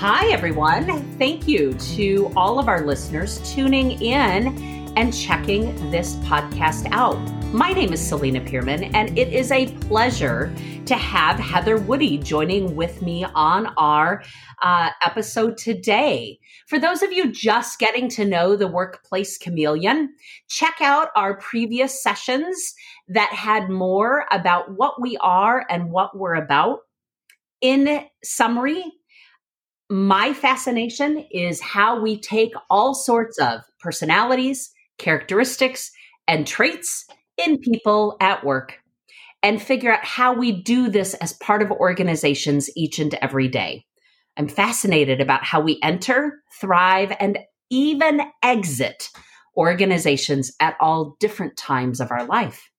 Hi, everyone. Thank you to all of our listeners tuning in and checking this podcast out. My name is Celina Peerman, and it is a pleasure to have Heather Woody joining with me on our uh, episode today. For those of you just getting to know the Workplace Chameleon, check out our previous sessions that had more about what we are and what we're about. In summary, my fascination is how we take all sorts of personalities, characteristics, and traits in people at work and figure out how we do this as part of organizations each and every day. I'm fascinated about how we enter, thrive, and even exit organizations at all different times of our life.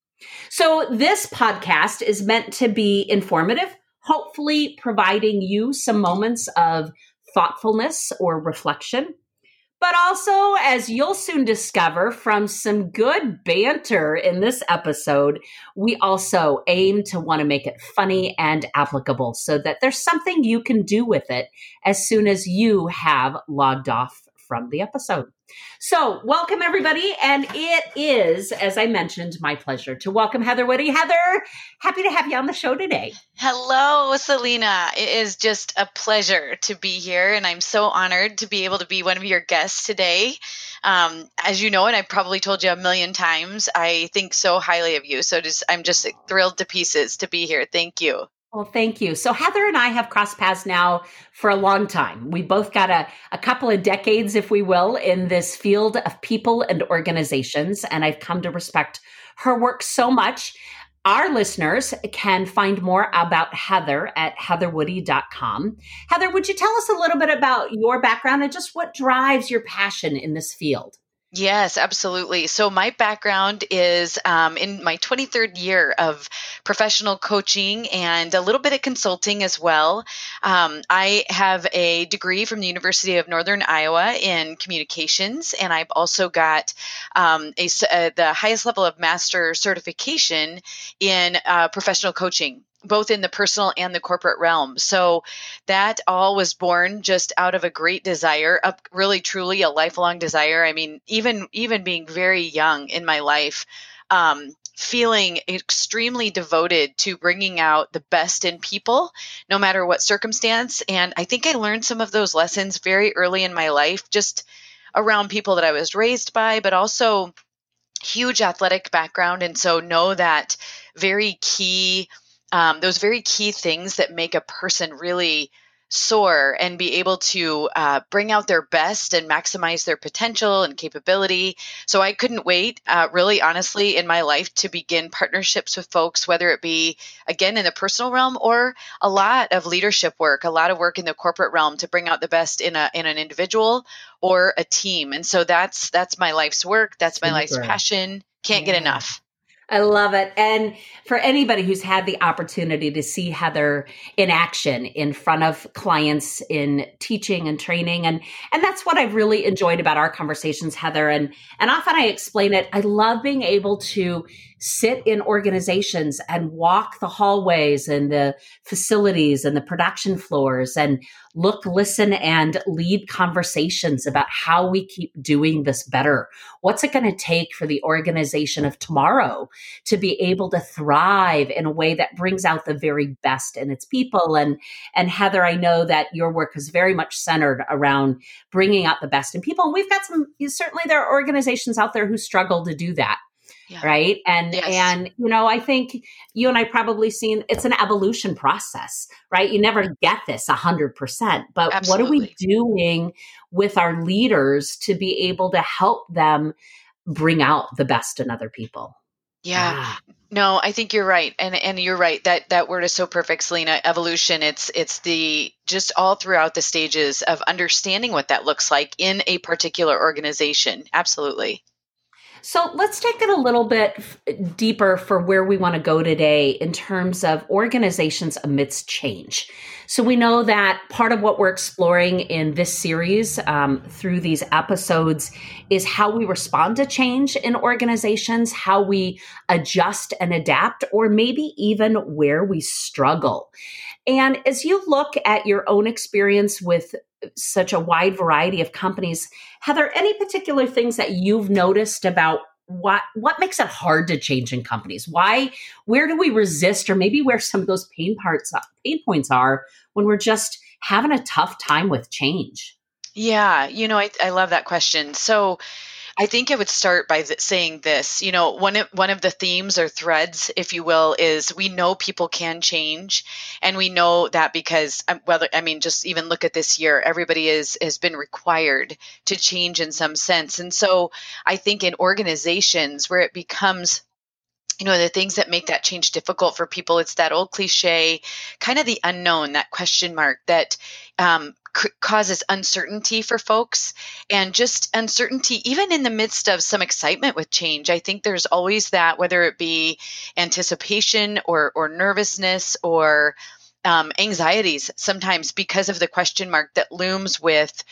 So, this podcast is meant to be informative hopefully providing you some moments of thoughtfulness or reflection. But also, as you'll soon discover from some good banter in this episode, we also aim to want to make it funny and applicable so that there's something you can do with it as soon as you have logged off from the episode. So, welcome everybody. And it is, as I mentioned, my pleasure to welcome Heather Woody. Heather, happy to have you on the show today. Hello, Celina. It is just a pleasure to be here. And I'm so honored to be able to be one of your guests today. Um, as you know, and I've probably told you a million times, I think so highly of you. So just, I'm just thrilled to pieces to be here. Thank you. Well, thank you. So Heather and I have crossed paths now for a long time. We both got a, a couple of decades, if we will, in this field of people and organizations. And I've come to respect her work so much. Our listeners can find more about Heather at heatherwoody.com. Heather, would you tell us a little bit about your background and just what drives your passion in this field? Yes, absolutely. So, my background is um, in my 23rd year of professional coaching and a little bit of consulting as well. Um, I have a degree from the University of Northern Iowa in communications, and I've also got um, a, uh, the highest level of master certification in uh, professional coaching both in the personal and the corporate realm. So that all was born just out of a great desire, a really truly a lifelong desire. I mean, even even being very young in my life, um, feeling extremely devoted to bringing out the best in people, no matter what circumstance. And I think I learned some of those lessons very early in my life, just around people that I was raised by, but also huge athletic background. And so know that very key um, those very key things that make a person really soar and be able to uh, bring out their best and maximize their potential and capability. So I couldn't wait, uh, really honestly, in my life to begin partnerships with folks, whether it be again in the personal realm or a lot of leadership work, a lot of work in the corporate realm to bring out the best in a in an individual or a team. And so that's that's my life's work. That's my life's passion. Can't yeah. get enough. I love it. And for anybody who's had the opportunity to see Heather in action in front of clients in teaching and training and and that's what I've really enjoyed about our conversations Heather and and often I explain it I love being able to sit in organizations and walk the hallways and the facilities and the production floors and look, listen, and lead conversations about how we keep doing this better. What's it going to take for the organization of tomorrow to be able to thrive in a way that brings out the very best in its people? And, and Heather, I know that your work is very much centered around bringing out the best in people. And we've got some, certainly there are organizations out there who struggle to do that yeah. right and yes. and you know i think you and i probably seen it's an evolution process right you never get this 100% but Absolutely. what are we doing with our leaders to be able to help them bring out the best in other people yeah. Ah. No, I think you're right. And and you're right. That that word is so perfect, Celina. Evolution. It's it's the just all throughout the stages of understanding what that looks like in a particular organization. Absolutely. So let's take it a little bit deeper for where we want to go today in terms of organizations amidst change. So we know that part of what we're exploring in this series um, through these episodes is how we respond to change in organizations, how we adjust and adapt, or maybe even where we struggle. And as you look at your own experience with such a wide variety of companies, Heather, any particular things that you've noticed about what what makes it hard to change in companies? Why where do we resist or maybe where some of those pain parts pain points are when we're just having a tough time with change? Yeah, you know, I, I love that question. So I think I would start by th- saying this. You know, one of one of the themes or threads, if you will, is we know people can change, and we know that because um, whether I mean, just even look at this year, everybody is has been required to change in some sense, and so I think in organizations where it becomes you know the things that make that change difficult for people it's that old cliche kind of the unknown that question mark that um, causes uncertainty for folks and just uncertainty even in the midst of some excitement with change. I think there's always that whether it be anticipation or or nervousness or um, anxieties sometimes because of the question mark that looms with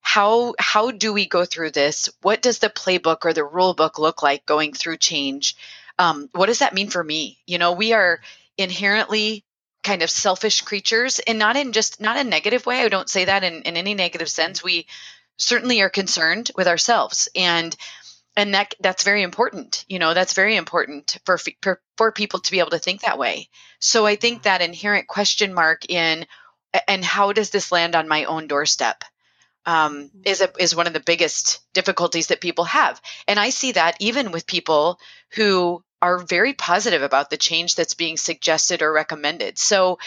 how how do we go through this? What does the playbook or the rule book look like going through change? Um, what does that mean for me? You know we are inherently kind of selfish creatures and not in just not a negative way i don't say that in, in any negative sense. We certainly are concerned with ourselves and and that that's very important you know that's very important for, for for people to be able to think that way. So i think that inherent question mark in and how does this land on my own doorstep um, mm-hmm. is a, is one of the biggest difficulties that people have. And i see that even with people who are very positive about the change that's being suggested or recommended. So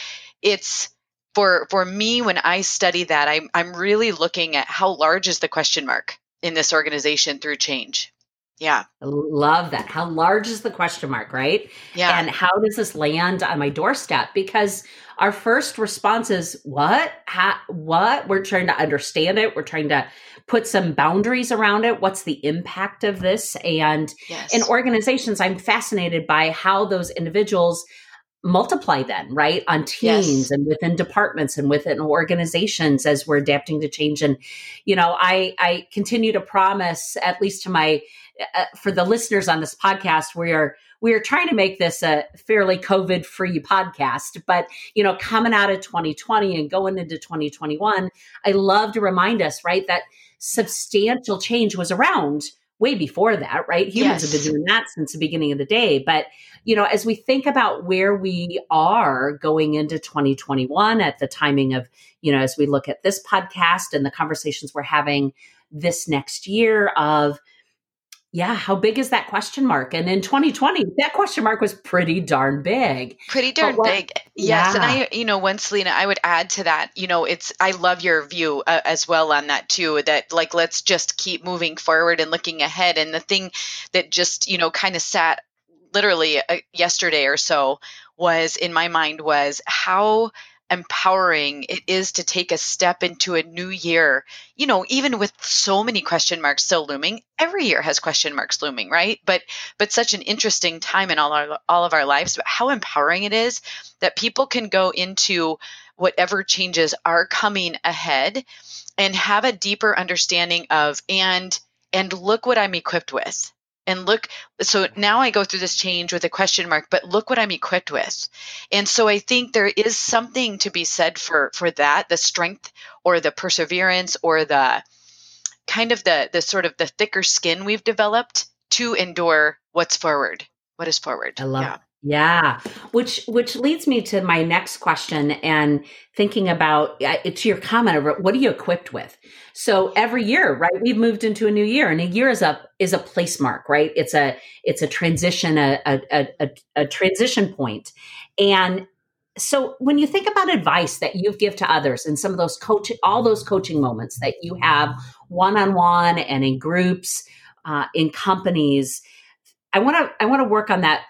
it's for for me when I study that, I'm I'm really looking at how large is the question mark in this organization through change. Yeah. I love that. How large is the question mark, right? Yeah. And how does this land on my doorstep? Because our first response is, what? How, what? We're trying to understand it. We're trying to put some boundaries around it. What's the impact of this? And yes. in organizations, I'm fascinated by how those individuals multiply then right on teams yes. and within departments and within organizations as we're adapting to change and you know i i continue to promise at least to my uh, for the listeners on this podcast we are we are trying to make this a fairly covid free podcast but you know coming out of 2020 and going into 2021 i love to remind us right that substantial change was around way before that, right? Humans yes. have been doing that since the beginning of the day. But, you know, as we think about where we are going into 2021 at the timing of, you know, as we look at this podcast and the conversations we're having this next year of, yeah, how big is that question mark? And in 2020, that question mark was pretty darn big. Pretty darn what, big. Yes. Yeah. And I, you know, once Celina, I would add to that, you know, it's, I love your view uh, as well on that too, that like, let's just keep moving forward and looking ahead. And the thing that just, you know, kind of sat literally uh, yesterday or so was in my mind was how empowering it is to take a step into a new year. You know, even with so many question marks still looming, every year has question marks looming, right? But but such an interesting time in all our all of our lives, but how empowering it is that people can go into whatever changes are coming ahead and have a deeper understanding of and and look what I'm equipped with and look so now i go through this change with a question mark but look what i'm equipped with. And so i think there is something to be said for for that the strength or the perseverance or the kind of the the sort of the thicker skin we've developed to endure what's forward what is forward. I love yeah. Yeah, which which leads me to my next question and thinking about it's your comment what are you equipped with? So every year, right? We've moved into a new year, and a year is a is a place mark, right? It's a it's a transition, a a, a, a transition point, and so when you think about advice that you give to others and some of those coaching, all those coaching moments that you have one on one and in groups, uh, in companies, I want to I want to work on that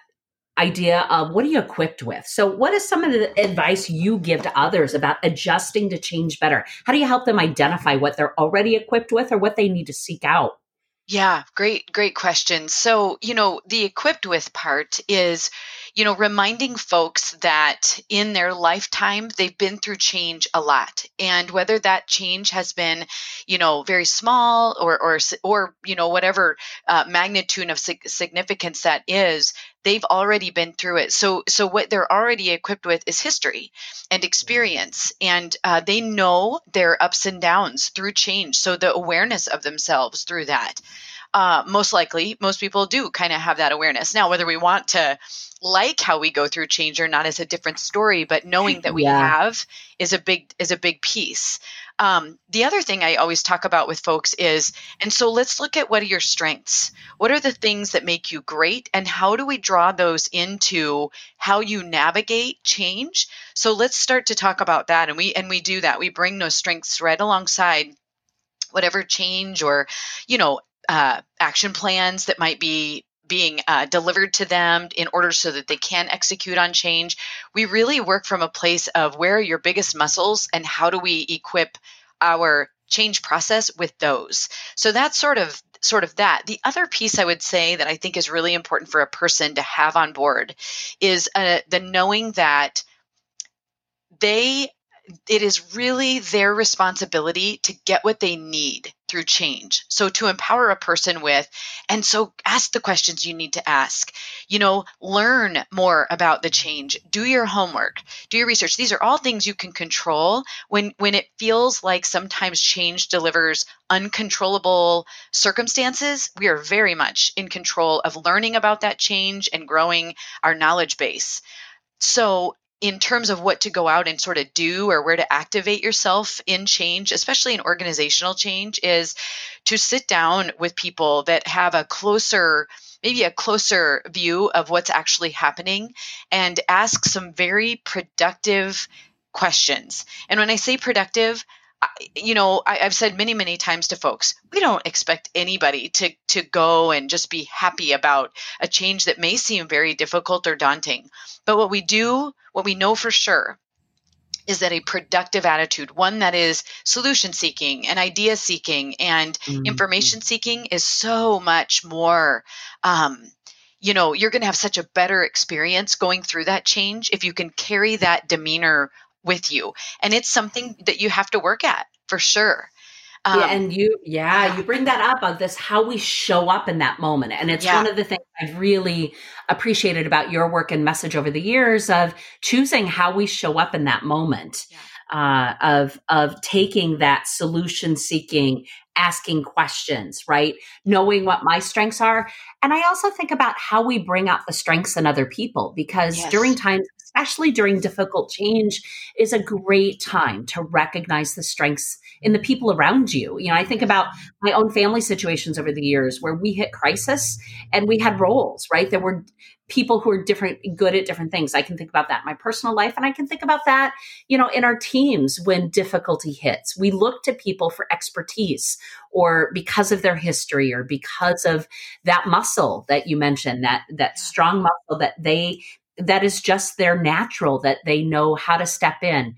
idea of what are you equipped with? So, what is some of the advice you give to others about adjusting to change better? How do you help them identify what they're already equipped with or what they need to seek out? Yeah, great, great question. So, you know, the equipped with part is you know, reminding folks that in their lifetime, they've been through change a lot. And whether that change has been, you know, very small or, or, or you know, whatever uh, magnitude of significance that is, they've already been through it. So, so what they're already equipped with is history and experience, and uh, they know their ups and downs through change. So the awareness of themselves through that uh, most likely most people do kind of have that awareness. Now whether we want to like how we go through change or not is a different story but knowing that we yeah. have is a big is a big piece. Um, the other thing i always talk about with folks is and so let's look at what are your strengths. What are the things that make you great and how do we draw those into how you navigate change? So let's start to talk about that and we and we do that. We bring those strengths right alongside whatever change or you know uh, action plans that might be being uh, delivered to them in order so that they can execute on change. We really work from a place of where are your biggest muscles and how do we equip our change process with those. So that's sort of sort of that. The other piece I would say that I think is really important for a person to have on board is uh, the knowing that they it is really their responsibility to get what they need through change. So to empower a person with, and so ask the questions you need to ask, you know, learn more about the change, do your homework, do your research. These are all things you can control when, when it feels like sometimes change delivers uncontrollable circumstances. We are very much in control of learning about that change and growing our knowledge base. So in terms of what to go out and sort of do or where to activate yourself in change, especially in organizational change, is to sit down with people that have a closer, maybe a closer view of what's actually happening and ask some very productive questions. And when I say productive, you know I, have said many many times to folks we don't expect anybody to to go and just be happy about a change that may seem very difficult or daunting but what we do what we know for sure is that a productive attitude one that is solution seeking and idea seeking and mm-hmm. information seeking is so much more um, you know you're going to have such a better experience going through that change if you can carry that demeanor with you. And it's something that you have to work at for sure. Um, yeah, and you, yeah, you bring that up of this how we show up in that moment, and it's yeah. one of the things I've really appreciated about your work and message over the years of choosing how we show up in that moment. Yeah. Uh, of of taking that solution seeking asking questions right knowing what my strengths are and i also think about how we bring out the strengths in other people because yes. during times especially during difficult change, is a great time to recognize the strengths in the people around you. You know, I think about my own family situations over the years where we hit crisis and we had roles, right? There were people who are different good at different things i can think about that in my personal life and i can think about that you know in our teams when difficulty hits we look to people for expertise or because of their history or because of that muscle that you mentioned that that strong muscle that they that is just their natural that they know how to step in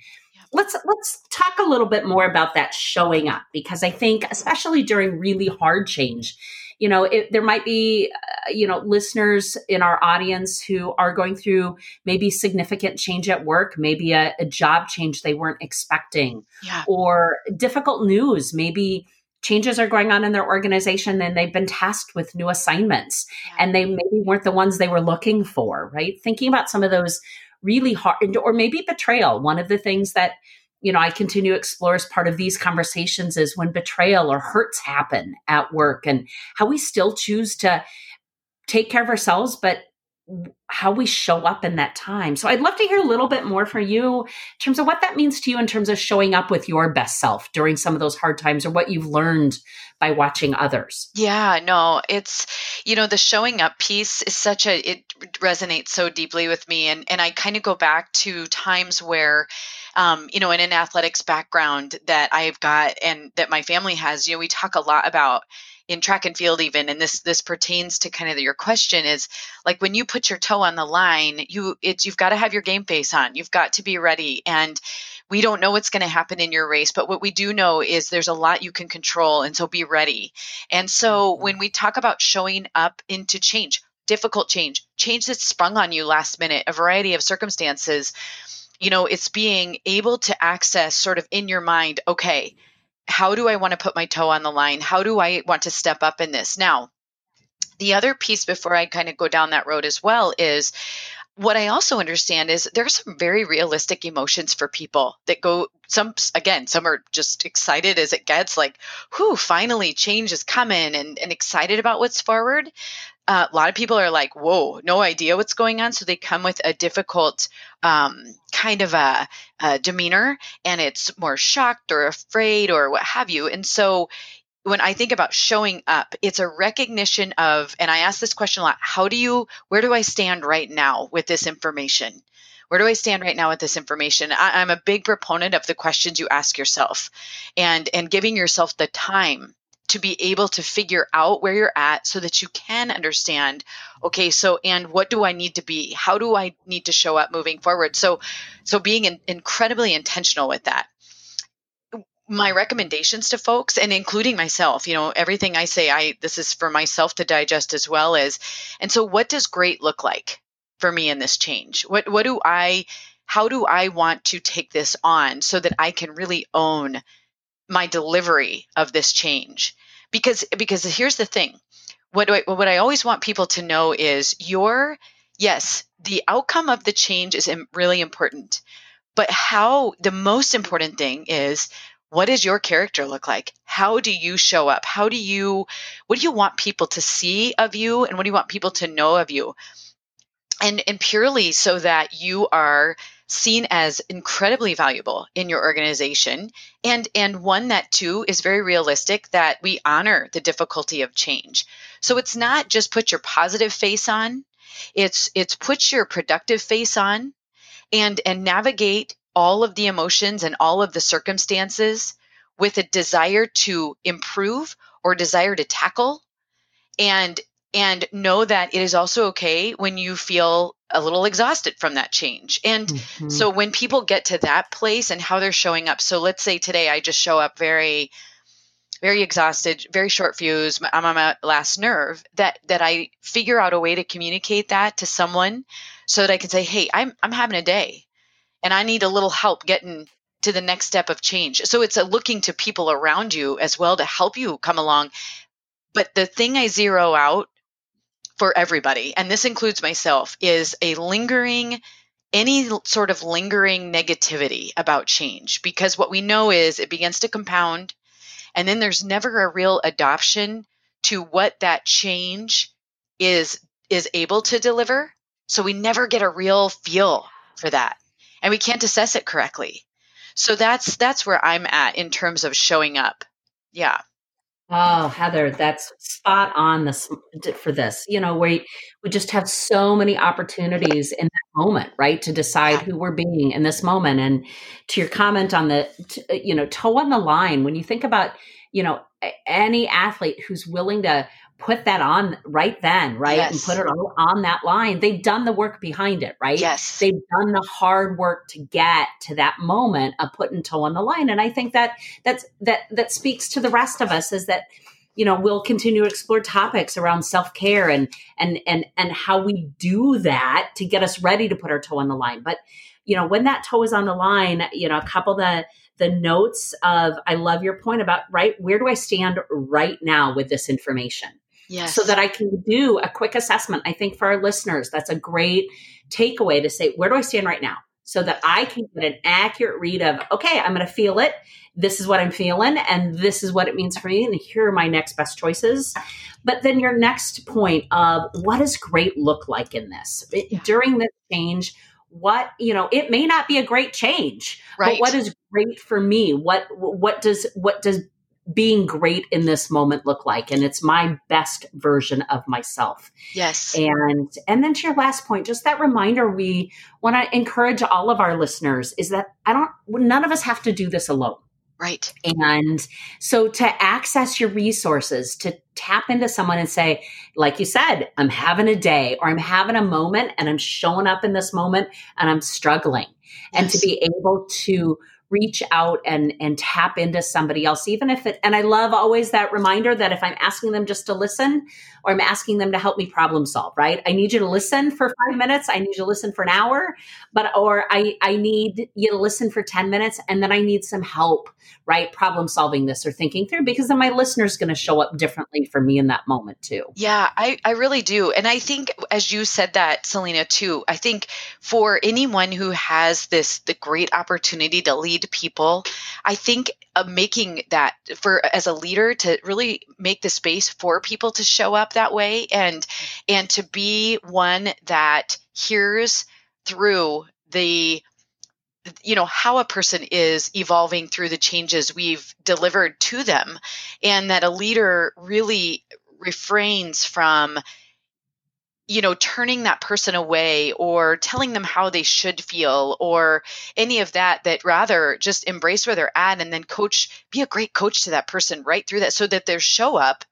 let's let's talk a little bit more about that showing up because i think especially during really hard change you know it, there might be uh, you know listeners in our audience who are going through maybe significant change at work maybe a, a job change they weren't expecting yeah. or difficult news maybe changes are going on in their organization and they've been tasked with new assignments and they maybe weren't the ones they were looking for, right? Thinking about some of those really hard, or maybe betrayal. One of the things that you know, I continue to explore as part of these conversations is when betrayal or hurts happen at work and how we still choose to take care of ourselves, but how we show up in that time. So I'd love to hear a little bit more from you in terms of what that means to you in terms of showing up with your best self during some of those hard times or what you've learned by watching others. Yeah, no, it's you know the showing up piece is such a it resonates so deeply with me and and I kind of go back to times where um, you know, in an athletics background that I've got and that my family has, you know, we talk a lot about in track and field even and this this pertains to kind of your question is like when you put your toe on the line you it's you've got to have your game face on you've got to be ready and we don't know what's going to happen in your race but what we do know is there's a lot you can control and so be ready and so mm-hmm. when we talk about showing up into change difficult change, change that's sprung on you last minute, a variety of circumstances, you know, it's being able to access sort of in your mind, okay, how do I want to put my toe on the line? How do I want to step up in this? Now, the other piece before I kind of go down that road as well is what I also understand is there are some very realistic emotions for people that go some again, some are just excited as it gets, like, whoo, finally change is coming and, and excited about what's forward. Uh, a lot of people are like, whoa, no idea what's going on. So they come with a difficult um, kind of a, a demeanor and it's more shocked or afraid or what have you. And so when I think about showing up, it's a recognition of, and I ask this question a lot how do you, where do I stand right now with this information? Where do I stand right now with this information? I, am a big proponent of the questions you ask yourself and, and giving yourself the time to be able to figure out where you're at so that you can understand okay so and what do i need to be? How do i need to show up moving forward? So so being in, incredibly intentional with that. My recommendations to folks and including myself you know everything i say i this is for myself to digest as well as and so what does great look like for me in this change? What what do i how do i want to take this on so that i can really own my delivery of this change because because here's the thing. What I, what I always want people to know is your yes the outcome of the change is really important but how the most important thing is what does your character look like? How do you show up? How do you what do you want people to see of you and what do you want people to know of you? And and purely so that you are seen as incredibly valuable in your organization and and one that too is very realistic that we honor the difficulty of change. So it's not just put your positive face on it's it's put your productive face on and and navigate all of the emotions and all of the circumstances with a desire to improve or desire to tackle and and know that it is also okay when you feel a little exhausted from that change. And mm-hmm. so when people get to that place and how they're showing up, so let's say today I just show up very very exhausted, very short fuse, I'm on my last nerve, that that I figure out a way to communicate that to someone so that I can say, "Hey, I'm I'm having a day and I need a little help getting to the next step of change. So it's a looking to people around you as well to help you come along. But the thing I zero out for everybody, and this includes myself, is a lingering, any sort of lingering negativity about change. Because what we know is it begins to compound, and then there's never a real adoption to what that change is is able to deliver. So we never get a real feel for that and we can't assess it correctly. So that's that's where I'm at in terms of showing up. Yeah. Oh, Heather, that's spot on this for this. You know, we we just have so many opportunities in that moment, right, to decide who we're being in this moment. And to your comment on the, you know, toe on the line, when you think about, you know, any athlete who's willing to put that on right then, right? Yes. And put it all on that line. They've done the work behind it, right? Yes. They've done the hard work to get to that moment of putting toe on the line. And I think that that's that that speaks to the rest of us is that you know we'll continue to explore topics around self-care and and and and how we do that to get us ready to put our toe on the line but you know when that toe is on the line you know a couple the the notes of i love your point about right where do i stand right now with this information yes. so that I can do a quick assessment. I think for our listeners, that's a great takeaway to say, where do I stand right now? So that I can get an accurate read of, okay, I'm going to feel it. This is what I'm feeling, and this is what it means for me. And here are my next best choices. But then your next point of what does great look like in this? Yeah. During this change, what you know it may not be a great change right. but what is great for me what what does what does being great in this moment look like and it's my best version of myself. Yes. And and then to your last point just that reminder we want to encourage all of our listeners is that i don't none of us have to do this alone. Right. And so to access your resources to tap into someone and say like you said i'm having a day or i'm having a moment and i'm showing up in this moment and i'm struggling. Yes. and to be able to reach out and and tap into somebody else even if it and i love always that reminder that if i'm asking them just to listen or i'm asking them to help me problem solve right? I need you to listen for five minutes. I need you to listen for an hour but or i i need you to listen for 10 minutes and then i need some help right problem solving this or thinking through because then my listener's going to show up differently for me in that moment too. Yeah i i really do. And i think as you said that Celina too i think for anyone who has this the great opportunity to lead lead people. I think uh, making that for as a leader to really make the space for people to show up that way and and to be one that hears through the you know how a person is evolving through the changes we've delivered to them and that a leader really refrains from you know, turning that person away or telling them how they should feel or any of that, that rather just embrace where they're at and then coach, be a great coach to that person right through that so that their show up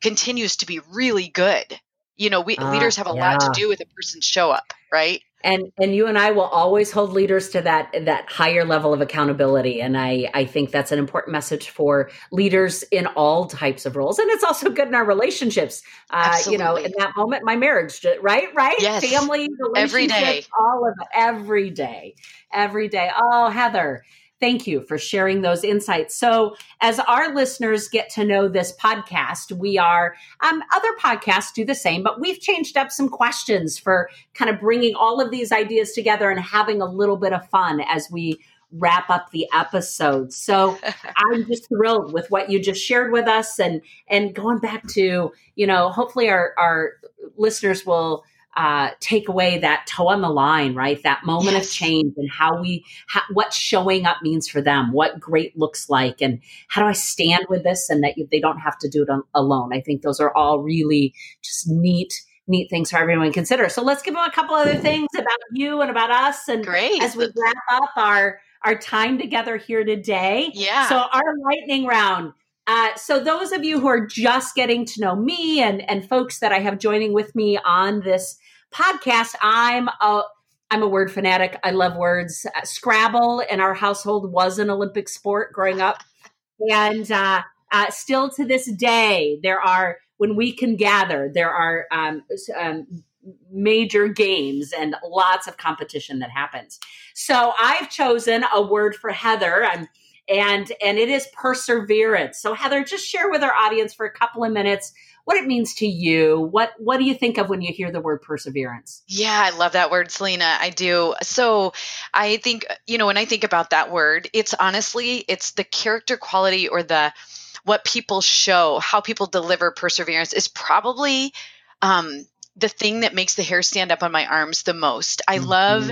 continues to be really good. You know, we uh, leaders have a yeah. lot to do with a person's show up, right? And and you and I will always hold leaders to that that higher level of accountability. And I I think that's an important message for leaders in all types of roles. And it's also good in our relationships. Uh, you know in that moment my marriage right right? Yes. family every day. all of it. Every day. Every day. Oh Heather Thank you for sharing those insights. So, as our listeners get to know this podcast, we are, um, other podcasts do the same, but we've changed up some questions for kind of bringing all of these ideas together and having a little bit of fun as we wrap up the episode. So I'm just thrilled with what you just shared with us and and going back to, you know, hopefully our our listeners will uh, take away that toe on the line, right? That moment yes. of change and how we, how, what showing up means for them, what great looks like, and how do I stand with this and that you, they don't have to do it on, alone. I think those are all really just neat neat things for everyone to consider. So let's give them a couple other things about you and about us and Great. as we wrap up our our time together here today. Yeah. So our lightning round. Uh, so those of you who are just getting to know me and and folks that I have joining with me on this podcast, I'm a I'm a word fanatic. I love words. Uh, Scrabble in our household was an Olympic sport growing up, and uh, uh, still to this day, there are when we can gather, there are um, um, major games and lots of competition that happens. So I've chosen a word for Heather. I'm and and it is perseverance. So Heather, just share with our audience for a couple of minutes what it means to you. What what do you think of when you hear the word perseverance? Yeah, I love that word, Celina. I do. So I think you know when I think about that word, it's honestly it's the character quality or the what people show, how people deliver perseverance is probably um, the thing that makes the hair stand up on my arms the most. I mm-hmm. love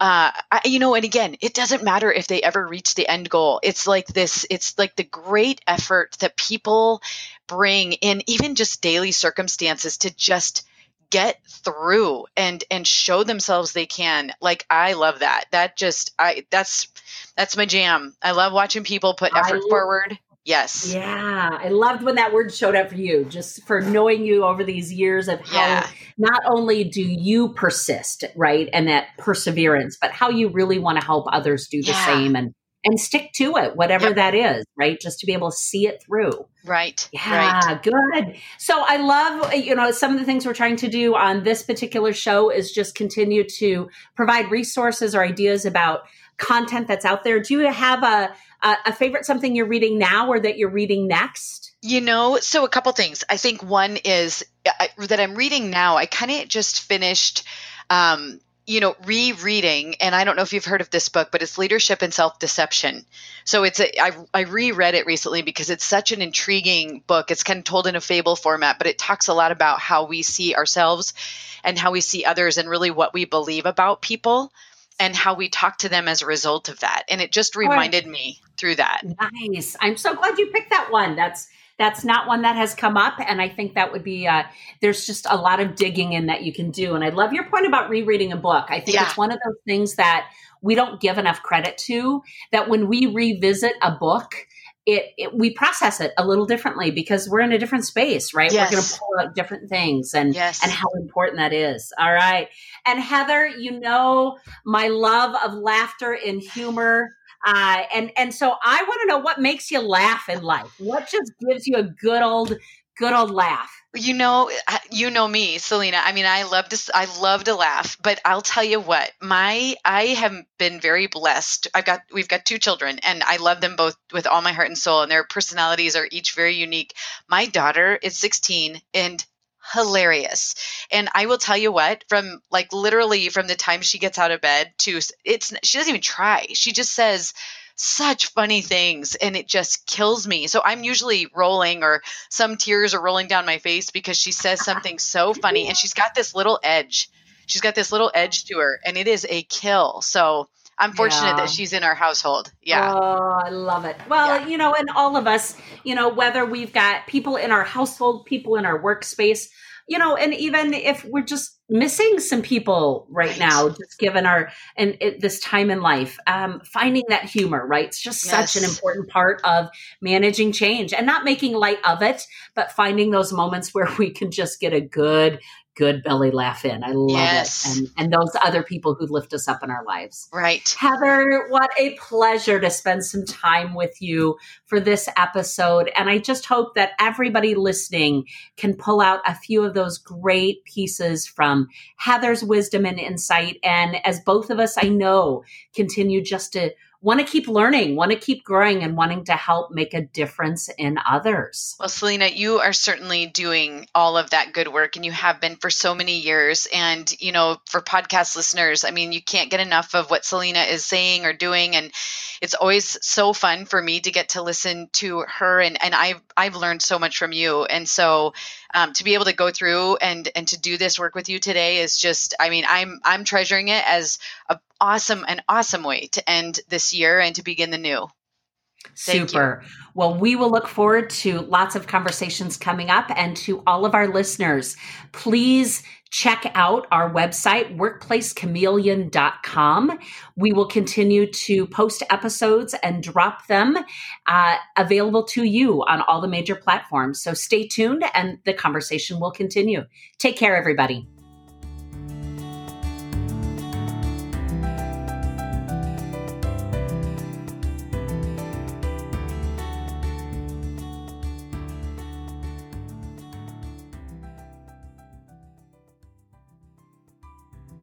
uh, I, you know, and again, it doesn't matter if they ever reach the end goal. It's like this, it's like the great effort that people bring in even just daily circumstances to just get through and and show themselves they can. Like i love that. That just i that's that's my jam. I love watching people put effort I, forward Yes. Yeah. I loved when that word showed up for you, just for knowing you over these years of how yeah. not only do you persist, right, and that perseverance, but how you really want to help others do the yeah. same and and stick to it, whatever yep. that is, right? Just to be able to see it through. Right. Yeah, right. good. So I love, you know, some of the things we're trying to do on this particular show is just continue to provide resources or ideas about content that's out there. Do you have a uh, a favorite something you're reading now or that you're reading next? You know, so a couple things. I think one is I, that I'm reading now. I kind of just finished. Um, you know, rereading, and I don't know if you've heard of this book, but it's Leadership and Self Deception. So it's a, I, I reread it recently because it's such an intriguing book. It's kind of told in a fable format, but it talks a lot about how we see ourselves and how we see others and really what we believe about people and how we talk to them as a result of that. And it just reminded right. me through that. Nice. I'm so glad you picked that one. That's that's not one that has come up and i think that would be uh, there's just a lot of digging in that you can do and i love your point about rereading a book i think yeah. it's one of those things that we don't give enough credit to that when we revisit a book it, it, we process it a little differently because we're in a different space, right? Yes. We're going to pull out different things and yes. and how important that is. All right. And Heather, you know my love of laughter and humor. Uh, and and so I want to know what makes you laugh in life. What just gives you a good old good old laugh? You know, you know me, Celina. I mean, I love to, I love to laugh, but I'll tell you what, my, I have been very blessed. I've got, we've got two children, and I love them both with all my heart and soul, and their personalities are each very unique. My daughter is 16 and hilarious. And I will tell you what, from like literally from the time she gets out of bed to it's, she doesn't even try. She just says, such funny things and it just kills me. So I'm usually rolling or some tears are rolling down my face because she says something so funny and she's got this little edge. She's got this little edge to her and it is a kill. So I'm fortunate yeah. that she's in our household. Yeah. Oh, I love it. Well, yeah. you know, and all of us, you know, whether we've got people in our household, people in our workspace, you know, and even if we're just missing some people right, now, just given our and it, this time in life, um, finding that humor, right? It's just yes. such an important part of managing change and not making light of it, but finding those moments where we can just get a good good belly laugh in. I love yes. it. And, and those other people who lift us up in our lives. Right. Heather, what a pleasure to spend some time with you for this episode. And I just hope that everybody listening can pull out a few of those great pieces from Heather's wisdom and insight. And as both of us, I know, continue just to want to keep learning, want to keep growing, and wanting to help make a difference in others. Well, Celina, you are certainly doing all of that good work, and you have been for so many years. And, you know, for podcast listeners, I mean, you can't get enough of what Celina is saying or doing. And it's always so fun for me to get to listen to her. And, and I've, I've learned so much from you. And so um, to be able to go through and, and to do this work with you today is just, I mean, I'm, I'm treasuring it as a awesome, an awesome way to end this year and to begin the new. Thank Super. You. Well, we will look forward to lots of conversations coming up. And to all of our listeners, please check out our website, workplacechameleon.com. We will continue to post episodes and drop them uh, available to you on all the major platforms. So stay tuned and the conversation will continue. Take care, everybody.